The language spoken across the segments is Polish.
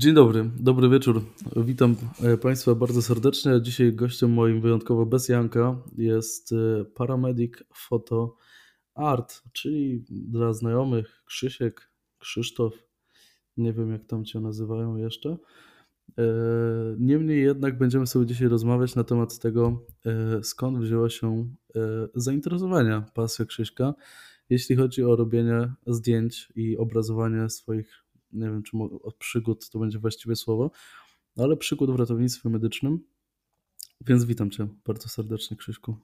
Dzień dobry, dobry wieczór. Witam e, Państwa bardzo serdecznie. Dzisiaj gościem moim wyjątkowo bez Janka jest e, Paramedic Photo Art, czyli dla znajomych Krzysiek, Krzysztof, nie wiem jak tam Cię nazywają jeszcze. E, niemniej jednak będziemy sobie dzisiaj rozmawiać na temat tego, skąd wzięła się zainteresowania, pasja Krzyśka, jeśli chodzi o robienie zdjęć i obrazowanie swoich nie wiem, czy od przygód to będzie właściwe słowo, no ale przygód w ratownictwie medycznym. Więc witam Cię bardzo serdecznie, Krzyśku.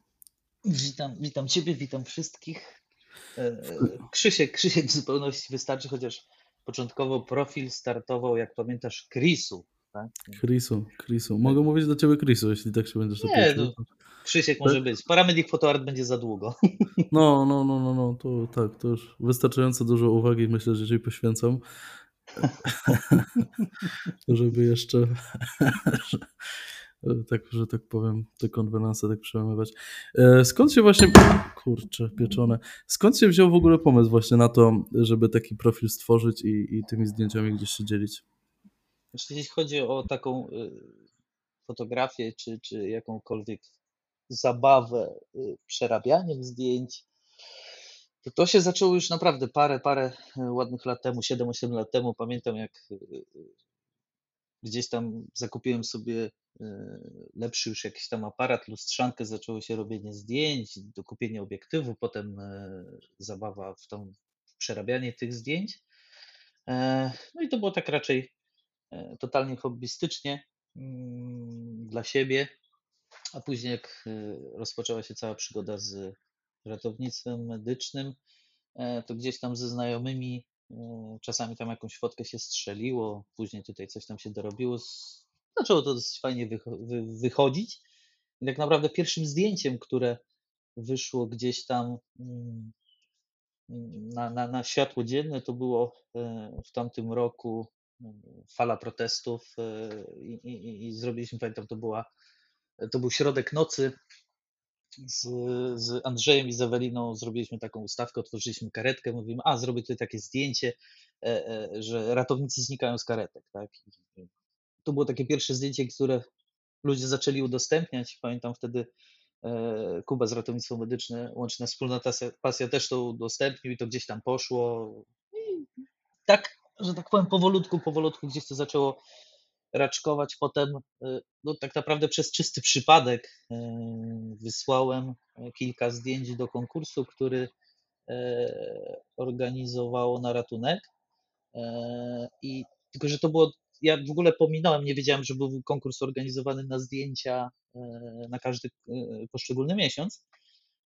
Witam, witam Ciebie, witam wszystkich. E, Krzysiek, Krzysiek w zupełności wystarczy, chociaż początkowo profil startował, jak pamiętasz, Chrisu. Tak? Chrisu, Chrisu. Mogę mówić do Ciebie Chrisu, jeśli tak się będziesz Nie, no, Krzysiek tak? może być. Paramedic Photoart będzie za długo. No, no, no, no, no, to tak, to już wystarczająco dużo uwagi myślę, że Ci poświęcam. żeby jeszcze tak, że tak powiem, te konwenanse tak przełamywać. E, skąd się właśnie, kurczę, pieczone, skąd się wziął w ogóle pomysł właśnie na to, żeby taki profil stworzyć i, i tymi zdjęciami gdzieś się dzielić? Jeśli chodzi o taką y, fotografię, czy, czy jakąkolwiek zabawę przerabianiem zdjęć, to się zaczęło już naprawdę parę, parę e, ładnych lat temu, 7-8 lat temu. Pamiętam, jak e, gdzieś tam zakupiłem sobie e, lepszy już jakiś tam aparat, lustrzankę, zaczęło się robienie zdjęć, dokupienie obiektywu, potem zabawa w tą w przerabianie tych zdjęć. No i to było tak raczej totalnie hobbystycznie mm, dla siebie, a później jak rozpoczęła się cała przygoda z ratownictwem medycznym, e, to gdzieś tam ze znajomymi e, czasami tam jakąś fotkę się strzeliło, później tutaj coś tam się dorobiło. Zaczęło to dosyć fajnie wychodzić. I tak naprawdę pierwszym zdjęciem, które wyszło gdzieś tam mm, na, na, na światło dzienne, to było e, w tamtym roku fala protestów i, i, i zrobiliśmy, pamiętam, to była to był środek nocy, z, z Andrzejem i z Eweliną zrobiliśmy taką ustawkę, otworzyliśmy karetkę, mówimy, a zrobię tutaj takie zdjęcie, e, e, że ratownicy znikają z karetek. Tak? to było takie pierwsze zdjęcie, które ludzie zaczęli udostępniać. Pamiętam wtedy e, Kuba z Ratownictwo Medyczne, łączna wspólna pasja też to udostępnił i to gdzieś tam poszło. I tak, że tak powiem, powolutku, powolutku gdzieś to zaczęło raczkować. Potem, y, no tak naprawdę przez czysty przypadek y, wysłałem kilka zdjęć do konkursu, który y, organizowało na ratunek. I tylko, że to było, ja w ogóle pominąłem, nie wiedziałem, że był konkurs organizowany na zdjęcia na każdy poszczególny miesiąc.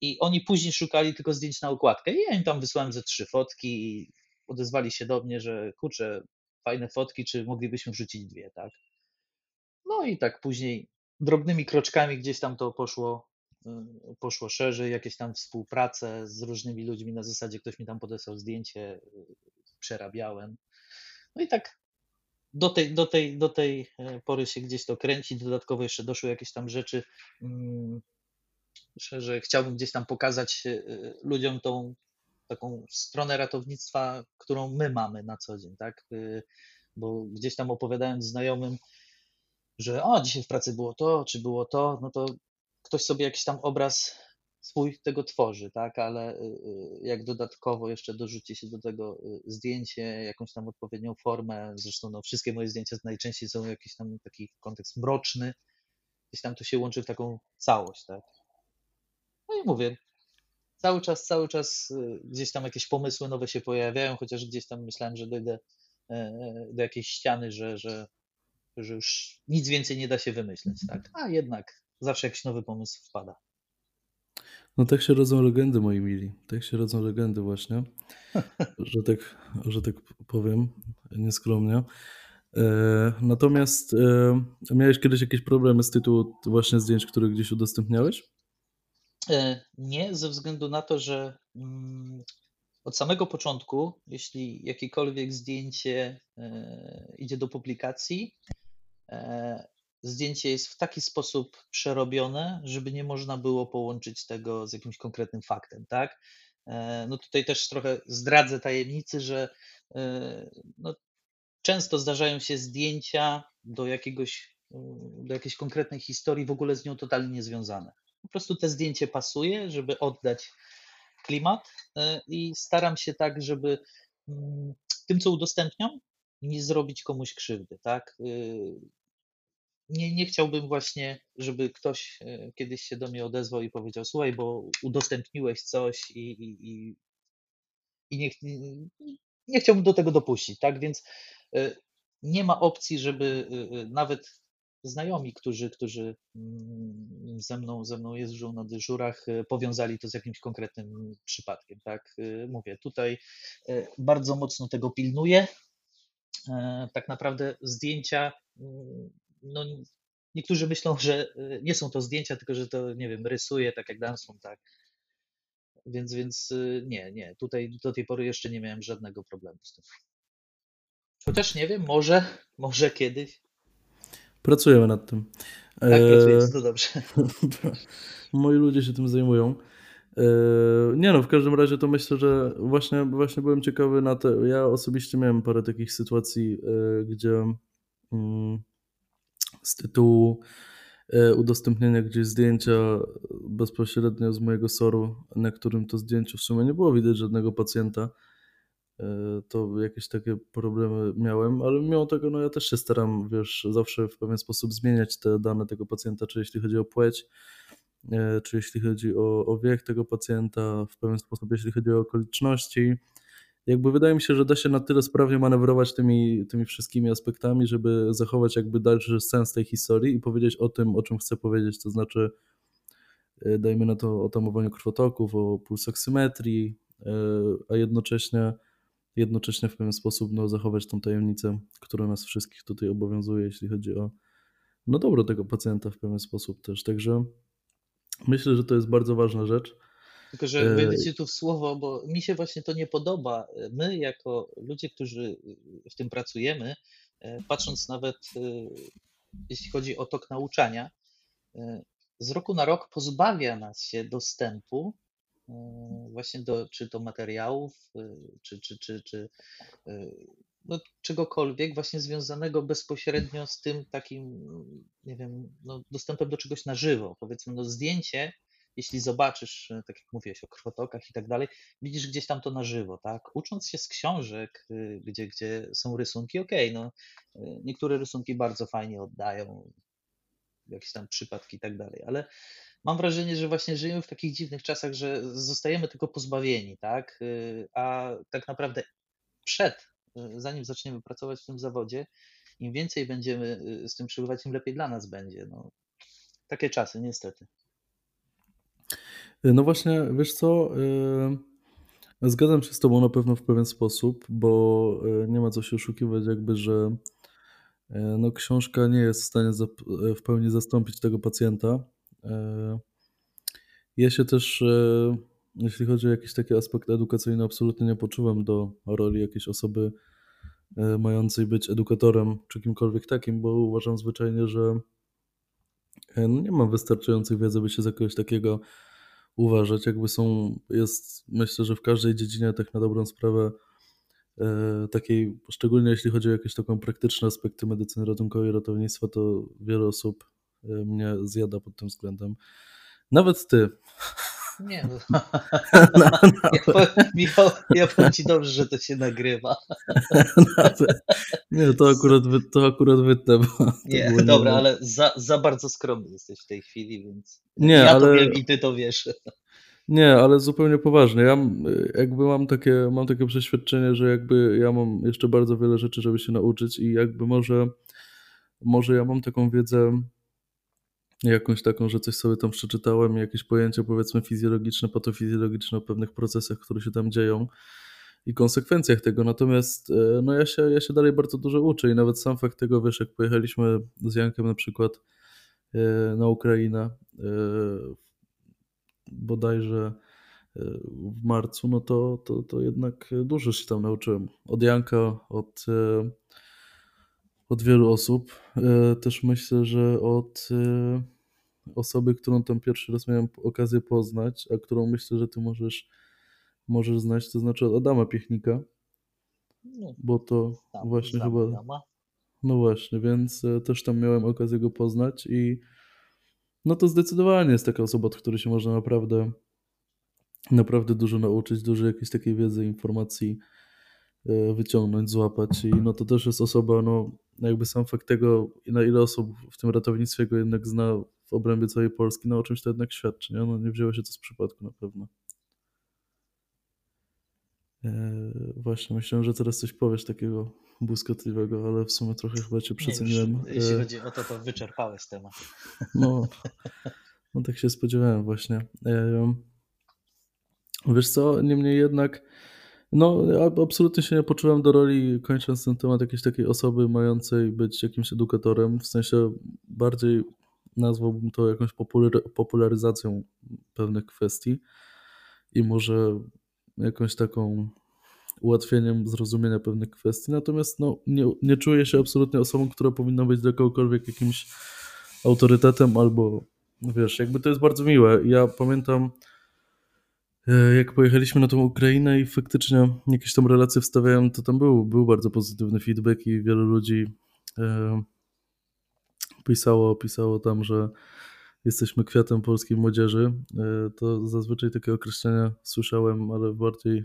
I oni później szukali tylko zdjęć na okładkę. I ja im tam wysłałem ze trzy fotki i odezwali się do mnie, że kurczę, fajne fotki, czy moglibyśmy wrzucić dwie, tak? No i tak później drobnymi kroczkami gdzieś tam to poszło, y, poszło szerzej, jakieś tam współprace z różnymi ludźmi na zasadzie ktoś mi tam podesłał zdjęcie, y, przerabiałem. No i tak do tej, do tej, do tej e, pory się gdzieś to kręci. Dodatkowo jeszcze doszły jakieś tam rzeczy, mm, że chciałbym gdzieś tam pokazać e, ludziom tą taką stronę ratownictwa, którą my mamy na co dzień, tak? Y, bo gdzieś tam opowiadając znajomym, że o, dzisiaj w pracy było to, czy było to, no to ktoś sobie jakiś tam obraz swój tego tworzy, tak, ale y, y, jak dodatkowo jeszcze dorzuci się do tego zdjęcie, jakąś tam odpowiednią formę, zresztą no, wszystkie moje zdjęcia najczęściej są jakiś tam taki kontekst mroczny, gdzieś tam to się łączy w taką całość, tak. No i mówię, cały czas, cały czas y, gdzieś tam jakieś pomysły nowe się pojawiają, chociaż gdzieś tam myślałem, że dojdę e, e, do jakiejś ściany, że, że, że już nic więcej nie da się wymyśleć, tak? A jednak zawsze jakiś nowy pomysł wpada. No tak się rodzą legendy, moi mili. Tak się rodzą legendy właśnie, że tak, że tak powiem nieskromnie. E, natomiast miałeś kiedyś jakieś problemy z tytułu właśnie zdjęć, które gdzieś udostępniałeś? E, nie, ze względu na to, że mm, od samego początku, jeśli jakiekolwiek zdjęcie e, idzie do publikacji, e, zdjęcie jest w taki sposób przerobione, żeby nie można było połączyć tego z jakimś konkretnym faktem, tak? No tutaj też trochę zdradzę tajemnicy, że no często zdarzają się zdjęcia do jakiegoś, do jakiejś konkretnej historii, w ogóle z nią totalnie niezwiązane. Po prostu te zdjęcie pasuje, żeby oddać klimat i staram się tak, żeby mm, tym, co udostępniam, nie zrobić komuś krzywdy, tak? nie, nie chciałbym właśnie, żeby ktoś e, kiedyś się do mnie odezwał i powiedział, słuchaj, bo udostępniłeś coś i, i, i, i nie, nie chciałbym do tego dopuścić, tak? Więc e, nie ma opcji, żeby e, nawet znajomi, którzy, którzy mm, ze mną, ze mną jeżdżą na dyżurach, powiązali to z jakimś konkretnym przypadkiem, tak? Mówię, tutaj bardzo mocno tego pilnuję. Tak naprawdę zdjęcia mm, no, niektórzy myślą, że nie są to zdjęcia, tylko że to, nie wiem, rysuje, tak jak Danson, tak. Więc, więc nie, nie, tutaj do tej pory jeszcze nie miałem żadnego problemu z tym. Chociaż nie wiem, może, może kiedyś. Pracujemy nad tym. Tak, pracujemy, to dobrze. Moi ludzie się tym zajmują. E, nie no, w każdym razie to myślę, że właśnie, właśnie byłem ciekawy na te. Ja osobiście miałem parę takich sytuacji, e, gdzie mm, z tytułu e, udostępnienia gdzieś zdjęcia bezpośrednio z mojego soru, na którym to zdjęciu w sumie nie było widać żadnego pacjenta. E, to jakieś takie problemy miałem, ale mimo tego no ja też się staram, wiesz, zawsze w pewien sposób zmieniać te dane tego pacjenta, czy jeśli chodzi o płeć, e, czy jeśli chodzi o, o wiek tego pacjenta, w pewien sposób jeśli chodzi o okoliczności, jakby wydaje mi się, że da się na tyle sprawnie manewrować tymi, tymi wszystkimi aspektami, żeby zachować jakby dalszy sens tej historii i powiedzieć o tym, o czym chcę powiedzieć, to znaczy e, dajmy na to o tamowaniu krwotoków, o pulsoksymetrii, a jednocześnie jednocześnie w pewien sposób no, zachować tą tajemnicę, która nas wszystkich tutaj obowiązuje, jeśli chodzi o no, dobro tego pacjenta w pewien sposób też. Także myślę, że to jest bardzo ważna rzecz. Tylko, że wejdę ci tu w słowo, bo mi się właśnie to nie podoba. My, jako ludzie, którzy w tym pracujemy, e, patrząc nawet, e, jeśli chodzi o tok nauczania, e, z roku na rok pozbawia nas się dostępu właśnie do, czy do materiałów, czy, czy, czy, czy no, czegokolwiek właśnie związanego bezpośrednio z tym takim, nie wiem, no, dostępem do czegoś na żywo. Powiedzmy, no, zdjęcie jeśli zobaczysz, e, tak jak mówiłeś o krwotokach i tak dalej, widzisz gdzieś tam to na żywo, tak? Ucząc się z książek, y, gdzie, gdzie są rysunki, okej, okay, no y, niektóre rysunki bardzo fajnie oddają jakieś tam przypadki i tak dalej, ale mam wrażenie, że właśnie żyjemy w takich dziwnych czasach, że zostajemy tylko pozbawieni, tak? Y, a tak naprawdę przed, zanim zaczniemy pracować w tym zawodzie, im więcej będziemy z tym przebywać, tym lepiej dla nas będzie. No, takie czasy, niestety. No właśnie, wiesz co, zgadzam się z tobą na pewno w pewien sposób, bo nie ma co się oszukiwać jakby, że no, książka nie jest w stanie w pełni zastąpić tego pacjenta. Ja się też, jeśli chodzi o jakiś taki aspekt edukacyjny, absolutnie nie poczułem do roli jakiejś osoby mającej być edukatorem czy kimkolwiek takim, bo uważam zwyczajnie, że no nie mam wystarczającej wiedzy, by się za kogoś takiego uważać. Jakby są, jest myślę, że w każdej dziedzinie tak na dobrą sprawę e, takiej, szczególnie jeśli chodzi o jakieś taką praktyczne aspekty medycyny ratunkowej i ratownictwa, to wiele osób e, mnie zjada pod tym względem. Nawet ty. Nie, no. Ja, powiem, Michał, ja powiem ci dobrze, że to się nagrywa. nie, to akurat, to akurat wytnę. Nie, dobra, nie ale za, za bardzo skromny jesteś w tej chwili, więc nie, ja ale... to wiem i ty to wiesz. Nie, ale zupełnie poważnie. Ja jakby mam takie, mam takie przeświadczenie, że jakby ja mam jeszcze bardzo wiele rzeczy, żeby się nauczyć i jakby może, może ja mam taką wiedzę jakąś taką, że coś sobie tam przeczytałem, jakieś pojęcie powiedzmy fizjologiczne, patofizjologiczne o pewnych procesach, które się tam dzieją i konsekwencjach tego. Natomiast e, no ja się, ja się dalej bardzo dużo uczę i nawet sam fakt tego, wiesz, jak pojechaliśmy z Jankiem na przykład e, na Ukrainę e, bodajże w marcu, no to, to, to jednak dużo się tam nauczyłem. Od Janka, od, od wielu osób. Też myślę, że od osoby, którą tam pierwszy raz miałem okazję poznać, a którą myślę, że ty możesz, możesz znać, to znaczy od Adama Piechnika. No, bo to znam, właśnie znam chyba. Adama. No właśnie, więc e, też tam miałem okazję go poznać i no to zdecydowanie jest taka osoba, od której się można naprawdę naprawdę dużo nauczyć, dużo jakiejś takiej wiedzy, informacji e, wyciągnąć, złapać i no to też jest osoba, no jakby sam fakt tego, na ile osób w tym ratownictwie go jednak zna w obrębie całej Polski, no o czymś to jednak świadczy, nie? No nie wzięło się to z przypadku na pewno. Eee, właśnie, myślałem, że teraz coś powiesz takiego błyskotliwego, ale w sumie trochę chyba cię Nie, już, przeceniłem. jeśli chodzi o to, to wyczerpałeś temat. no, no tak się spodziewałem właśnie. Eee, wiesz co, niemniej jednak, no absolutnie się nie poczułem do roli, kończąc ten temat, jakiejś takiej osoby mającej być jakimś edukatorem, w sensie bardziej nazwałbym to jakąś popular- popularyzacją pewnych kwestii i może jakąś taką ułatwieniem zrozumienia pewnych kwestii. Natomiast no, nie, nie czuję się absolutnie osobą, która powinna być dla kogokolwiek jakimś autorytetem albo wiesz, jakby to jest bardzo miłe. Ja pamiętam jak pojechaliśmy na tą Ukrainę i faktycznie jakieś tam relacje wstawiałem, to tam był, był bardzo pozytywny feedback i wielu ludzi e, pisało, pisało tam, że jesteśmy kwiatem polskiej młodzieży. E, To zazwyczaj takie określenia słyszałem, ale w bardziej e,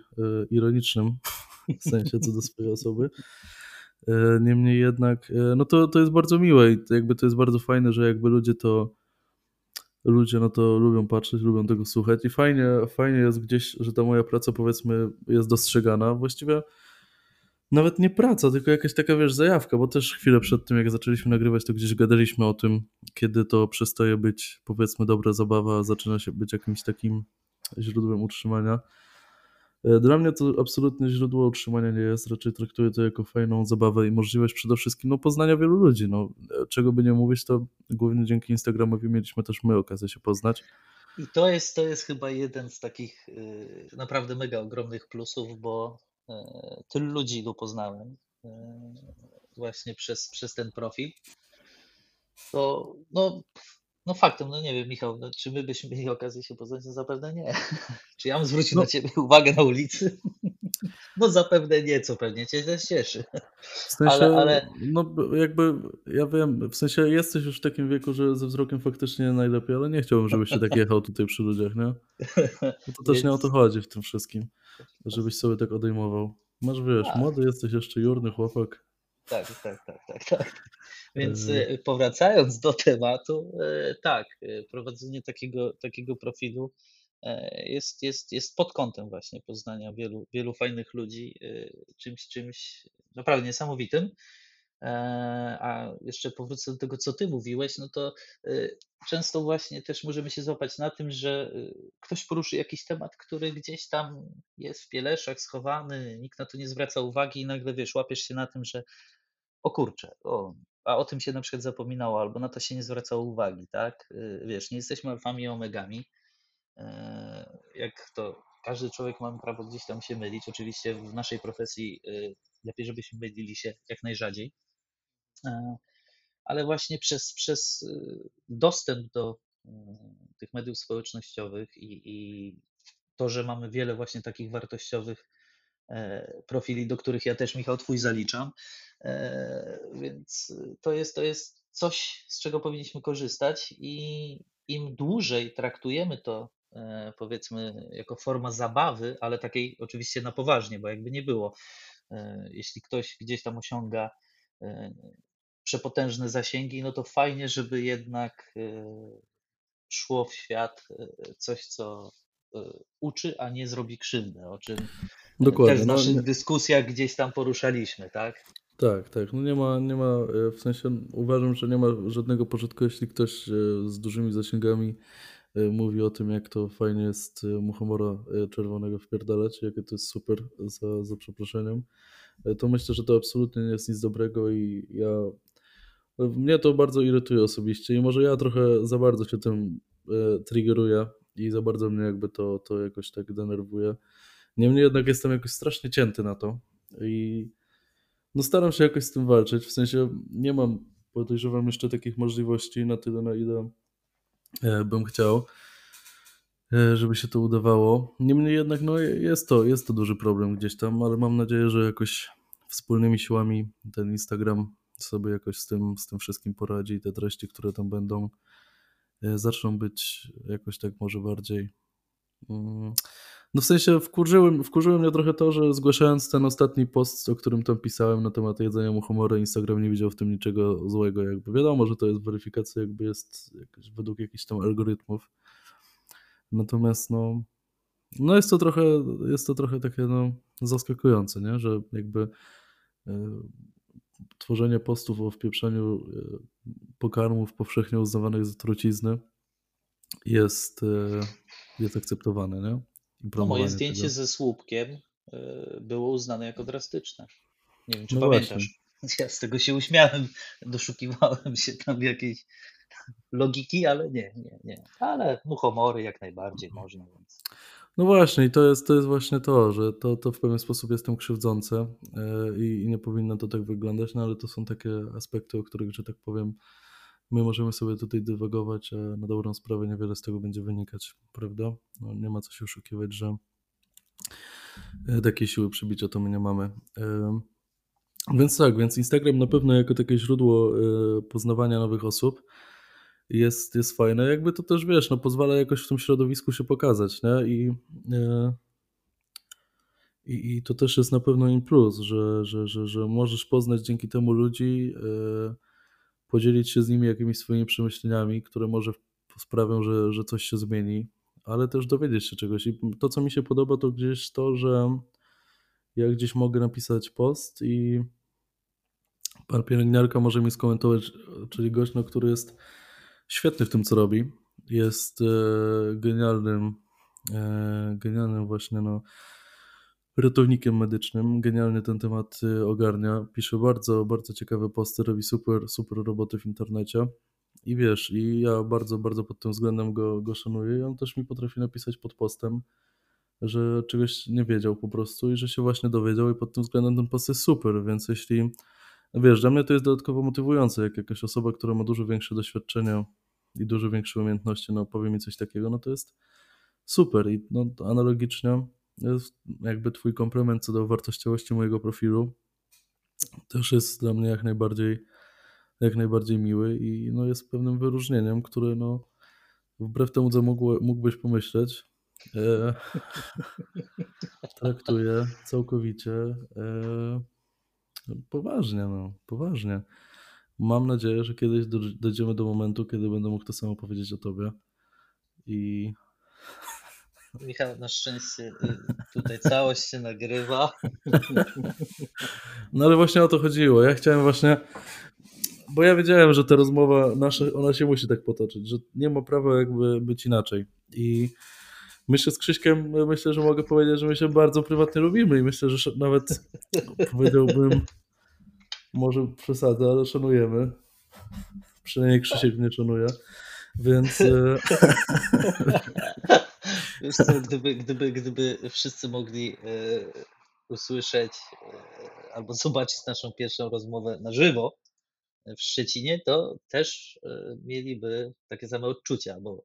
ironicznym sensie co do swojej osoby. E, Niemniej jednak, e, no to, to jest bardzo miłe i jakby to jest bardzo fajne, że jakby ludzie to ludzie no to lubią patrzeć, lubią tego słuchać i fajnie, fajnie jest gdzieś, że ta moja praca powiedzmy jest dostrzegana. Właściwie nawet nie praca, tylko jakaś taka, wiesz, zajawka, bo też chwilę przed tym, jak zaczęliśmy nagrywać, to gdzieś gadaliśmy o tym, kiedy to przestaje być, powiedzmy, dobra zabawa, zaczyna się być jakimś takim źródłem utrzymania. E, Dla mnie to absolutnie źródło utrzymania nie jest, raczej traktuję to jako fajną zabawę i możliwość przede wszystkim no, poznania wielu ludzi. No, e, czego by nie mówić, to głównie dzięki Instagramowi mieliśmy też my okazję się poznać. I to jest, to jest chyba jeden z takich y, naprawdę mega ogromnych plusów, bo y, tylu ludzi tu poznałem właśnie przez, przez ten profil. To no, no faktem, no nie wiem, Michał, no, czy my byśmy mieli okazję się poznać? No zapewne nie. Czy ja bym zwrócił No. na ciebie uwagę na ulicy? No zapewne nie, co pewnie cię też cieszy. W sensie, Ale- ale- no jakby, ja wiem, w sensie jesteś już w takim wieku, że ze wzrokiem faktycznie najlepiej, ale nie chciałbym, żebyś się tak jechał tutaj przy ludziach, nie? No to też nie o Więc- to chodzi w tym wszystkim, żebyś sobie tak odejmował. Masz, wiesz, Tak. młody jesteś jeszcze jurny chłopak. Tak, tak, tak, tak, tak. Więc e, powracając do tematu, e, tak, e, prowadzenie takiego, takiego profilu jest, jest, jest pod kątem właśnie poznania wielu, wielu fajnych ludzi, czymś, czymś naprawdę niesamowitym. E, A jeszcze powrócę do tego, co ty mówiłeś, no to często właśnie też możemy się złapać na tym, że ktoś poruszy jakiś temat, który gdzieś tam jest w pieleszach schowany, nikt na to nie zwraca uwagi i nagle wiesz, łapiesz się na tym, że o kurczę, o, a o tym się na przykład zapominało, albo na to się nie zwracało uwagi, tak? Y, Wiesz, nie jesteśmy alfami i omegami. E, Jak to każdy człowiek ma prawo gdzieś tam się mylić. Oczywiście w naszej profesji y, lepiej, żebyśmy mylili się jak najrzadziej. E, Ale właśnie przez, przez y, dostęp do tych mediów społecznościowych i, i to, że mamy wiele właśnie takich wartościowych e, profili, do których ja też, Michał, Twój zaliczam. E, Więc to jest, to jest coś, z czego powinniśmy korzystać i im dłużej traktujemy to, e, powiedzmy, jako forma zabawy, ale takiej oczywiście na poważnie, bo jakby nie było, e, jeśli ktoś gdzieś tam osiąga przepotężne zasięgi, no to fajnie, żeby jednak szło w świat coś, co uczy, a nie zrobi krzywdę, o czym Dokładnie. też w no, naszych nie- dyskusjach gdzieś tam poruszaliśmy, tak? Tak, tak. No nie ma, nie ma, e, w sensie uważam, że nie ma żadnego pożytku, jeśli ktoś e, z dużymi zasięgami e, mówi o tym, jak to fajnie jest muchomora czerwonego wpierdalać, jakie to jest super, za, za przeproszeniem. To myślę, że to absolutnie nie jest nic dobrego i ja, mnie to bardzo irytuje osobiście i może ja trochę za bardzo się tym triggeruję i za bardzo mnie jakby to, to jakoś tak denerwuje. Niemniej jednak jestem jakoś strasznie cięty na to i no staram się jakoś z tym walczyć, w sensie nie mam, podejrzewam jeszcze takich możliwości na tyle, na ile e, bym chciał, e, żeby się to udawało. Niemniej jednak no jest to, jest to duży problem gdzieś tam, ale mam nadzieję, że jakoś wspólnymi siłami ten Instagram sobie jakoś z tym, z tym wszystkim poradzi i te treści, które tam będą, e, zaczną być jakoś tak może bardziej. No w sensie wkurzyłem, wkurzyłem mnie trochę to, że zgłaszając ten ostatni post, o którym tam pisałem na temat jedzenia mu humoru, Instagram nie widział w tym niczego złego. Jakby wiadomo, że to jest weryfikacja, jakby jest według jakichś tam algorytmów. Natomiast no, no jest to trochę, jest to trochę takie no, zaskakujące, nie? że jakby e, tworzenie postów o wpieprzeniu e, pokarmów powszechnie uznawanych za trucizny jest, e, jest akceptowane. Nie? No, moje zdjęcie tego. ze słupkiem było uznane jako drastyczne. Nie wiem, czy no pamiętasz. Właśnie. Ja z tego się uśmiałem, doszukiwałem się tam jakiejś logiki, ale nie, nie, nie. Ale muchomory jak najbardziej można. Więc... No właśnie, i to jest, to jest właśnie to, że to, to w pewien sposób jest tym krzywdzące e, i, i nie powinno to tak wyglądać, no ale to są takie aspekty, o których, że tak powiem, my możemy sobie tutaj dywagować, a na dobrą sprawę niewiele z tego będzie wynikać, prawda? No, nie ma co się oszukiwać, że e, takiej siły przybicia to my nie mamy. E, więc tak, więc Instagram na pewno jako takie źródło poznawania nowych osób jest, jest fajne. Jakby to też, wiesz, no pozwala jakoś w tym środowisku się pokazać, nie? I, e, i, i to też jest na pewno im plus, że, że, że, że możesz poznać dzięki temu ludzi, e, podzielić się z nimi jakimiś swoimi przemyśleniami, które może sprawią, że, że coś się zmieni, ale też dowiedzieć się czegoś. I to, co mi się podoba, to gdzieś to, że ja gdzieś mogę napisać post i pan pielęgniarka może mi skomentować, czyli gość, no, który jest świetny w tym, co robi. Jest e, genialnym, e, genialnym właśnie no, ratownikiem medycznym. Genialnie ten temat e, ogarnia. Pisze bardzo, bardzo ciekawe posty, robi super, super roboty w internecie. I wiesz, i ja bardzo, bardzo pod tym względem go, go szanuję. I on też mi potrafi napisać pod postem, że czegoś nie wiedział po prostu i że się właśnie dowiedział, i pod tym względem ten post jest super. Więc jeśli wiesz, dla mnie to jest dodatkowo motywujące, jak jakaś osoba, która ma dużo większe doświadczenie i dużo większe umiejętności, no powie mi coś takiego, no to jest super i no, analogicznie jakby twój komplement co do wartościowości mojego profilu też jest dla mnie jak najbardziej jak najbardziej miły i no jest pewnym wyróżnieniem, które no wbrew temu, co mógł, mógłbyś pomyśleć, e, traktuję całkowicie e, poważnie, no, poważnie. Mam nadzieję, że kiedyś dojdziemy do momentu, kiedy będę mógł to samo powiedzieć o tobie. I. Michał, na szczęście y, tutaj całość się nagrywa. No ale właśnie o to chodziło. Ja chciałem właśnie. Bo ja wiedziałem, że ta rozmowa nasza, ona się musi tak potoczyć, że nie ma prawa jakby być inaczej. I myślę z Krzyśkiem, myślę, że mogę powiedzieć, że my się bardzo prywatnie lubimy i myślę, że nawet powiedziałbym może przesadzę, ale szanujemy. Przynajmniej Krzysiek mnie szanuje. Więc. E, Wiesz co, gdyby, gdyby, gdyby wszyscy mogli e, usłyszeć e, albo zobaczyć naszą pierwszą rozmowę na żywo w Szczecinie, to też mieliby takie same odczucia, bo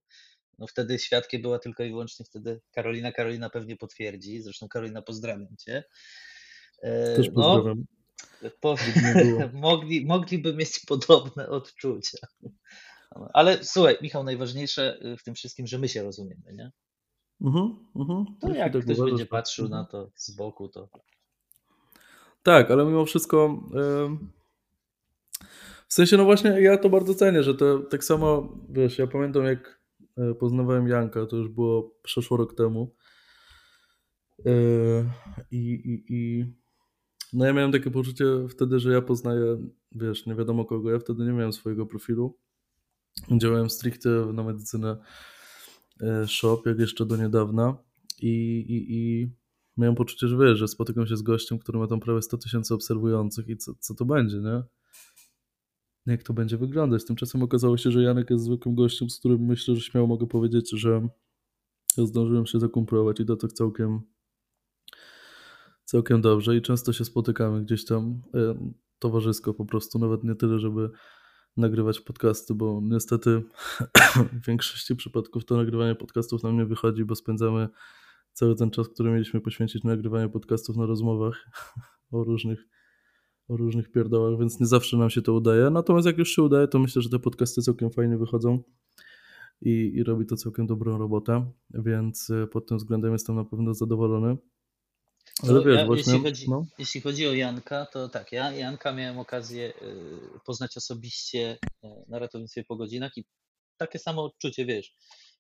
no wtedy świadkiem była tylko i wyłącznie wtedy Karolina. Karolina pewnie potwierdzi. Zresztą Karolina, pozdrawiam cię. Też no, pozdrawiam. No, po, mogli, mogliby mieć podobne odczucia. Ale słuchaj, Michał, najważniejsze w tym wszystkim, że my się rozumiemy, nie? Mhm, mhm. To jak ktoś będzie patrzył na to z boku, to. Tak, ale mimo wszystko. W sensie, no właśnie, ja to bardzo cenię, że to tak samo, wiesz, ja pamiętam jak e, poznawałem Janka, to już było przeszło rok temu. E, I, i, i no ja miałem takie poczucie wtedy, że ja poznaję, wiesz, nie wiadomo kogo, ja wtedy nie miałem swojego profilu. Działałem stricte na medycynę shop, jak jeszcze do niedawna i, i, i miałem poczucie, że wiesz, że spotykam się z gościem, który ma tam prawie 100 tysięcy obserwujących i co, co to będzie, nie? Jak to będzie wyglądać? Tymczasem okazało się, że Janek jest zwykłym gościem, z którym myślę, że śmiało mogę powiedzieć, że zdążyłem się zakumplować i to tak całkiem całkiem dobrze i często się spotykamy gdzieś tam e, towarzysko po prostu, nawet nie tyle, żeby nagrywać podcasty, bo niestety w większości przypadków to nagrywanie podcastów nam nie wychodzi, bo spędzamy cały ten czas, który mieliśmy poświęcić na nagrywanie podcastów na rozmowach o różnych o różnych pierdołach, więc nie zawsze nam się to udaje. Natomiast jak już się udaje, to myślę, że te podcasty całkiem fajnie wychodzą i, i robi to całkiem dobrą robotę, więc e, pod tym względem jestem na pewno zadowolony. Ale wiesz, ja, właśnie, jeśli, chodzi, no. jeśli chodzi o Janka, to tak, ja Janka miałem okazję y, poznać osobiście e, na ratownictwie po godzinach i takie samo odczucie, wiesz,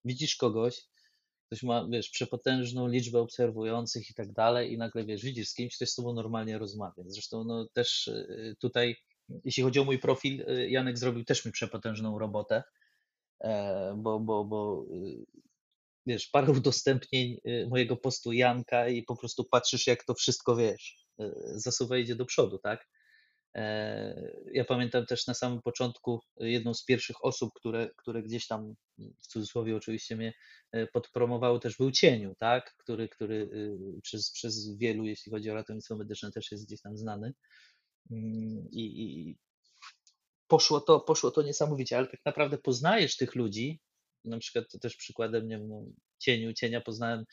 widzisz kogoś, ktoś ma, wiesz, przepotężną liczbę obserwujących i tak dalej i nagle, wiesz, widzisz z kimś, ktoś z tobą normalnie rozmawia. Zresztą, no też y, tutaj, jeśli chodzi o mój profil, y, Janek zrobił też mi przepotężną robotę, e, bo, bo, bo wiesz, parę udostępnień y, mojego postu Janka i po prostu patrzysz, jak to wszystko, wiesz, y, zasuwa idzie do przodu, tak? E, ja pamiętam też na samym początku jedną z pierwszych osób, które, które gdzieś tam, w cudzysłowie oczywiście mnie podpromowały, też był Cieniu, tak? który, który y, przez, przez wielu, jeśli chodzi o ratownictwo medyczne, też jest gdzieś tam znany. Mm, I, i poszło, to, poszło to niesamowicie, ale tak naprawdę poznajesz tych ludzi, na przykład też przykładem, nie wiem, no, cieniu, cienia poznałem,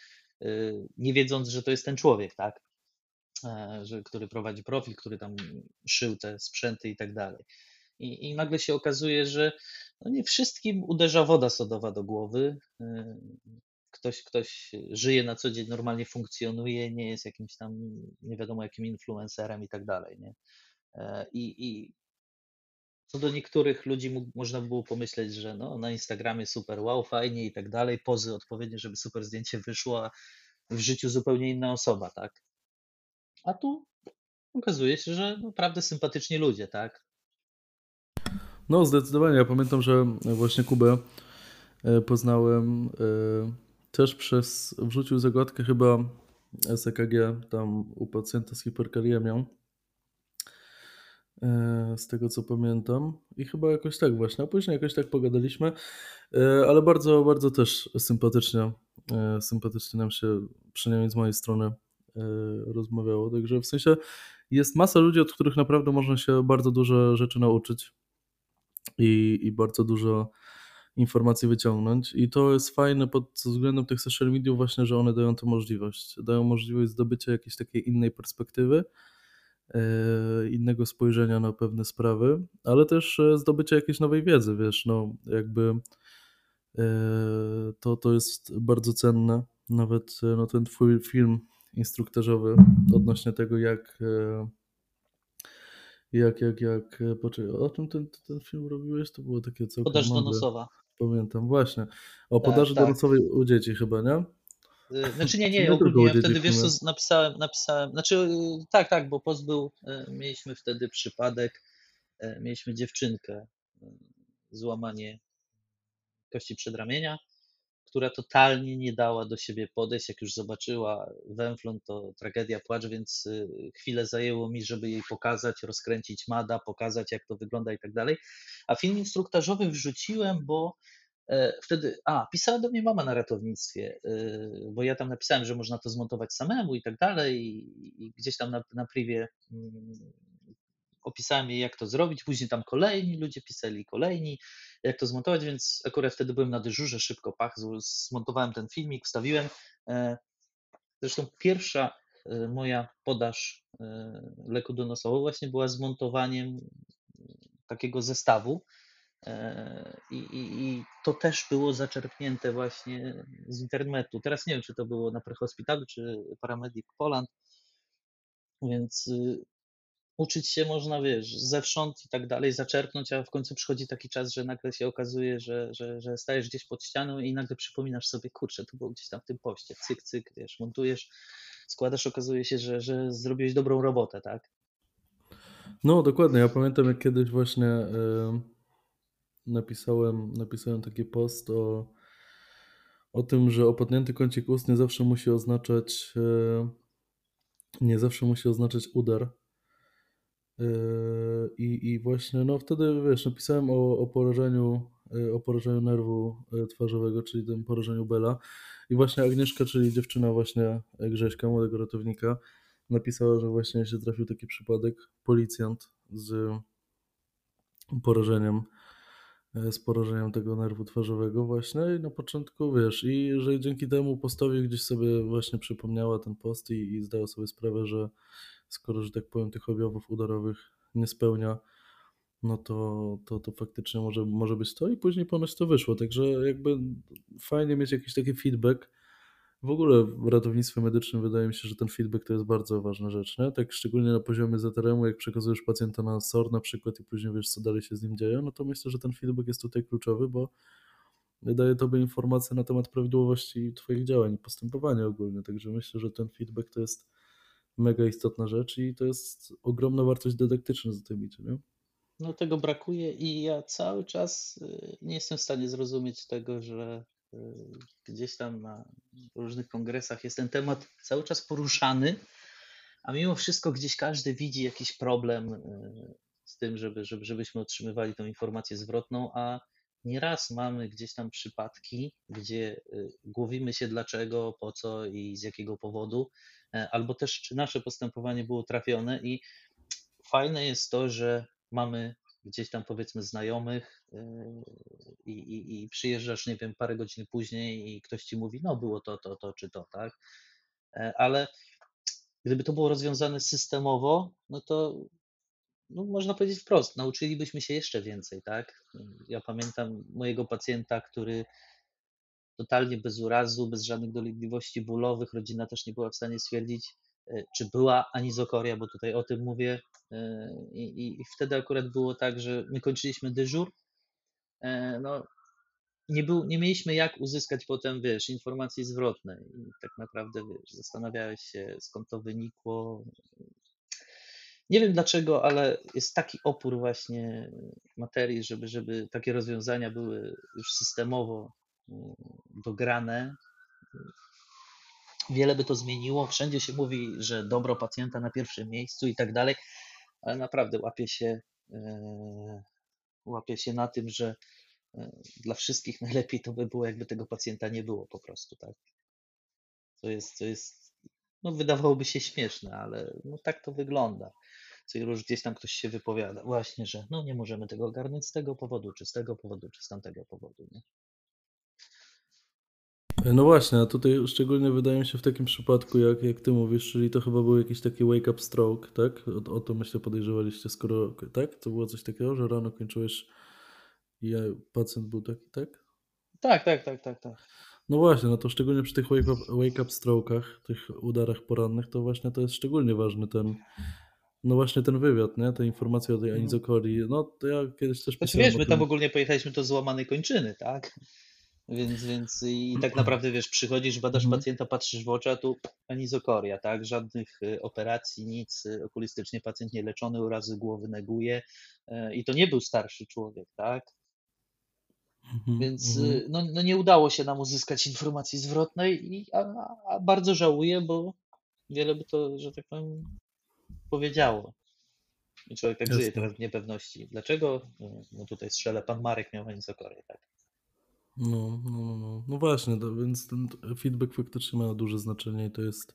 y, nie wiedząc, że to jest ten człowiek, tak? E, że, który prowadzi profil, który tam szył te sprzęty i tak dalej. I, I nagle się okazuje, że no nie wszystkim uderza woda sodowa do głowy. Y, ktoś, ktoś żyje na co dzień, normalnie funkcjonuje, nie jest jakimś tam nie wiadomo jakim influencerem i tak dalej. Nie? E, I, i co do niektórych ludzi mógł, można by było pomyśleć, że no, na Instagramie super, wow, fajnie i tak dalej, pozy odpowiednie, żeby super zdjęcie wyszło, a w życiu zupełnie inna osoba, tak? A tu okazuje się, że naprawdę sympatyczni ludzie, tak? No, zdecydowanie. Ja pamiętam, że właśnie Kubę e, poznałem e, też przez, wrzucił zagadkę chyba SKG tam u pacjenta z hiperkariemią E, z tego co pamiętam. I chyba jakoś tak właśnie, a później jakoś tak pogadaliśmy, e, ale bardzo, bardzo też sympatycznie, e, sympatycznie nam się, przynajmniej z mojej strony, rozmawiało. Także w sensie jest masa ludzi, od których naprawdę można się bardzo dużo rzeczy nauczyć i, i bardzo dużo informacji wyciągnąć. I to jest fajne pod względem tych social mediów właśnie, że one dają tę możliwość. Dają możliwość zdobycia jakiejś takiej innej perspektywy, E, innego spojrzenia na pewne sprawy, ale też e, zdobycia jakiejś nowej wiedzy, wiesz, no jakby e, to, to jest bardzo cenne. Nawet no, ten twój film instruktażowy odnośnie tego, jak jak, jak, jak, poczekaj, o czym ten, ten film robiłeś? To było takie całkiem Podaż donosowa. Pamiętam, właśnie. O tak, podaży tak, donosowej u dzieci chyba, nie? Y, znaczy nie, nie, ogólnie ja wtedy wiesz co, napisałem, napisałem, znaczy y, tak, tak, bo pozbył, y, mieliśmy wtedy przypadek, mieliśmy dziewczynkę, złamanie kości przedramienia, która totalnie nie dała do siebie podejść, jak już zobaczyła węflon, to tragedia, płacz, więc chwilę zajęło mi, żeby jej pokazać, rozkręcić mada, pokazać jak to wygląda i tak dalej, a film instruktażowy wrzuciłem, bo wtedy, a, pisała do mnie mama na ratownictwie, e, bo ja tam napisałem, że można to zmontować samemu i tak dalej i gdzieś tam na, na privie mm, opisałem jej, jak to zrobić, później tam kolejni ludzie pisali, kolejni, jak to zmontować, więc akurat wtedy byłem na dyżurze, szybko pach, zmontowałem ten filmik, wstawiłem. E, zresztą pierwsza moja podaż leku donosowego właśnie była zmontowaniem takiego zestawu, E, I, i, I, to też było zaczerpnięte właśnie z internetu. Teraz nie wiem, czy to było na prehospitalu, czy Paramedic Poland, więc y, uczyć się można, wiesz, zewsząd i tak dalej, zaczerpnąć, a w końcu przychodzi taki czas, że nagle się okazuje, że, że, że stajesz gdzieś pod ścianą i nagle przypominasz sobie, kurczę, to było gdzieś tam w tym poście, cyk, cyk, wiesz, montujesz, składasz, okazuje się, że, że zrobiłeś dobrą robotę, tak? No, dokładnie. Ja pamiętam, jak kiedyś właśnie... Yy napisałem, napisałem taki post o, o tym, że opadnięty kącik ust nie zawsze musi oznaczać e, nie zawsze musi oznaczać udar. E, I, I właśnie no wtedy wiesz, napisałem o, o porażeniu e, o porażeniu nerwu twarzowego, czyli tym porażeniu Bela. I właśnie Agnieszka, czyli dziewczyna właśnie Grześka, młodego ratownika, napisała, że właśnie się trafił taki przypadek, policjant z porażeniem z porażeniem tego nerwu twarzowego właśnie i na początku wiesz, i że dzięki temu postowi gdzieś sobie właśnie przypomniała ten post i, i zdała sobie sprawę, że skoro, że tak powiem, tych objawów udarowych nie spełnia, no to, to, to faktycznie może, może być to i później ponoć to wyszło, także jakby fajnie mieć jakiś taki feedback, w ogóle w ratownictwie medycznym wydaje mi się, że ten feedback to jest bardzo ważna rzecz, nie? Tak szczególnie na poziomie ZRM-u, jak przekazujesz pacjenta na SOR na przykład i później wiesz, co dalej się z nim dzieje, no to myślę, że ten feedback jest tutaj kluczowy, bo daje tobie informacje na temat prawidłowości twoich działań i postępowania ogólnie, także myślę, że ten feedback to jest mega istotna rzecz i to jest ogromna wartość dydaktyczna za tym idzie, nie? No tego brakuje i ja cały czas y, nie jestem w stanie zrozumieć tego, że gdzieś tam na różnych kongresach jest ten temat cały czas poruszany, a mimo wszystko gdzieś każdy widzi jakiś problem y, z tym, żeby, żeby, żebyśmy otrzymywali tą informację zwrotną, a nieraz mamy gdzieś tam przypadki, gdzie głowimy się dlaczego, po co i z jakiego powodu, e, albo też czy nasze postępowanie było trafione i fajne jest to, że mamy gdzieś tam powiedzmy znajomych yy, i, i, i przyjeżdżasz, nie wiem, parę godzin później i ktoś ci mówi, no było to, to, to czy to, tak? E, ale gdyby to było rozwiązane systemowo, no to no można powiedzieć wprost, nauczylibyśmy się jeszcze więcej, tak? Ja pamiętam mojego pacjenta, który totalnie bez urazu, bez żadnych dolegliwości bólowych, rodzina też nie była w stanie stwierdzić, e, czy była anizokoria, bo tutaj o tym mówię, E, I, I, wtedy akurat było tak, że my kończyliśmy dyżur. E, no, nie, był, nie mieliśmy jak uzyskać potem, wiesz, informacji zwrotnej. I tak naprawdę, wiesz, zastanawiałeś się, skąd to wynikło. Nie wiem dlaczego, ale jest taki opór właśnie materii, żeby, żeby takie rozwiązania były już systemowo dograne. Wiele by to zmieniło. Wszędzie się mówi, że dobro pacjenta na pierwszym miejscu i tak dalej ale naprawdę łapię się, e, łapię się na tym, że e, dla wszystkich najlepiej to by było, jakby tego pacjenta nie było po prostu, tak? To jest, to jest, no wydawałoby się śmieszne, ale no tak to wygląda. Co już gdzieś tam ktoś się wypowiada, właśnie, że no nie możemy tego ogarnąć z tego powodu, czy z tego powodu, czy z tamtego powodu, nie? No właśnie, a tutaj szczególnie wydaje mi się w takim przypadku, jak, jak ty mówisz, czyli to chyba był jakiś taki wake up stroke, tak? O, o to myślę podejrzewaliście, skoro, tak? To było coś takiego, że rano kończyłeś i pacjent był taki, tak? Tak, tak, tak, tak, tak. No właśnie, no to szczególnie przy tych wake up, wake up stroke'ach, tych udarach porannych, to właśnie to jest szczególnie ważny ten, no właśnie ten wywiad, nie? Te informacje o tej mhm. anizokorii, no to ja kiedyś też znaczy, wiesz, my tam ogólnie pojechaliśmy do złamanej kończyny, tak? Więc, więc i tak naprawdę wiesz, przychodzisz, badasz mhm. pacjenta, patrzysz w oczy, a tu anizokoria, tak? Żadnych y, operacji, nic. Y, okulistycznie pacjent nie leczony, urazy głowy neguje. Y, I to nie był starszy człowiek, tak? Mhm, więc mhm. no, no nie udało się nam uzyskać informacji zwrotnej, i, a, a bardzo żałuję, bo wiele by to, że tak powiem, powiedziało. I człowiek tak żyje teraz w niepewności. Dlaczego? No tutaj strzelę, pan Marek miał anisokorię, tak? No, no, no, no. No właśnie, to, więc ten feedback faktycznie ma duże znaczenie i to jest,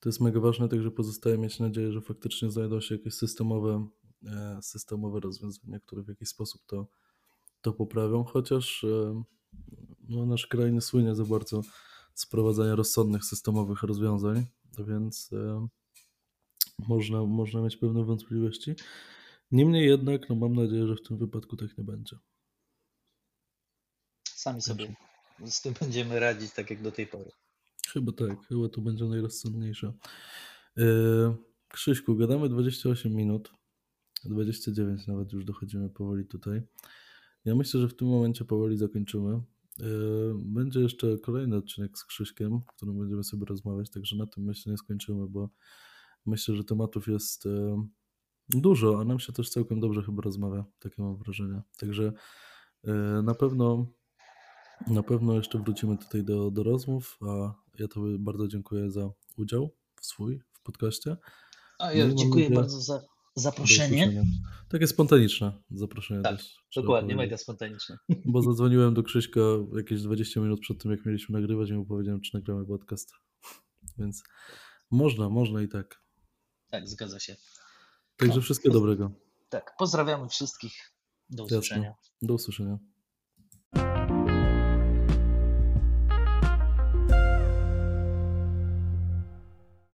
to jest mega ważne, także pozostaje mieć nadzieję, że faktycznie znajdą się jakieś systemowe, e, systemowe rozwiązania, które w jakiś sposób to, to poprawią, chociaż e, no, nasz kraj nie słynie za bardzo z wprowadzania rozsądnych systemowych rozwiązań, więc e, można, można mieć pewne wątpliwości. Niemniej jednak, no mam nadzieję, że w tym wypadku tak nie będzie. Sami sobie z tym będziemy radzić, tak jak do tej pory. Chyba tak, chyba to będzie najrozsądniejsze. E, Krzyśku, gadamy 28 minut, 29 nawet już dochodzimy powoli tutaj. Ja myślę, że w tym momencie powoli zakończymy. E, będzie jeszcze kolejny odcinek z Krzyśkiem, w którym będziemy sobie rozmawiać, także na tym myślę nie skończymy, bo myślę, że tematów jest e, dużo, a nam się też całkiem dobrze chyba rozmawia, takie mam wrażenie. Także na pewno na pewno jeszcze wrócimy tutaj do, do rozmów, a ja Tobie bardzo dziękuję za udział w swój w podcaście. A ja no dziękuję bardzo za zaproszenie. Takie spontaniczne zaproszenie tak, też. Dokładnie, mega spontaniczne. Bo zadzwoniłem do Krzyśka jakieś 20 minut przed tym, jak mieliśmy nagrywać i mu powiedziałem, czy nagramy podcast. Więc można, można i tak. Tak, zgadza się. Także wszystkiego dobrego. Tak, pozdrawiamy wszystkich. Do Jasne. usłyszenia. Do usłyszenia.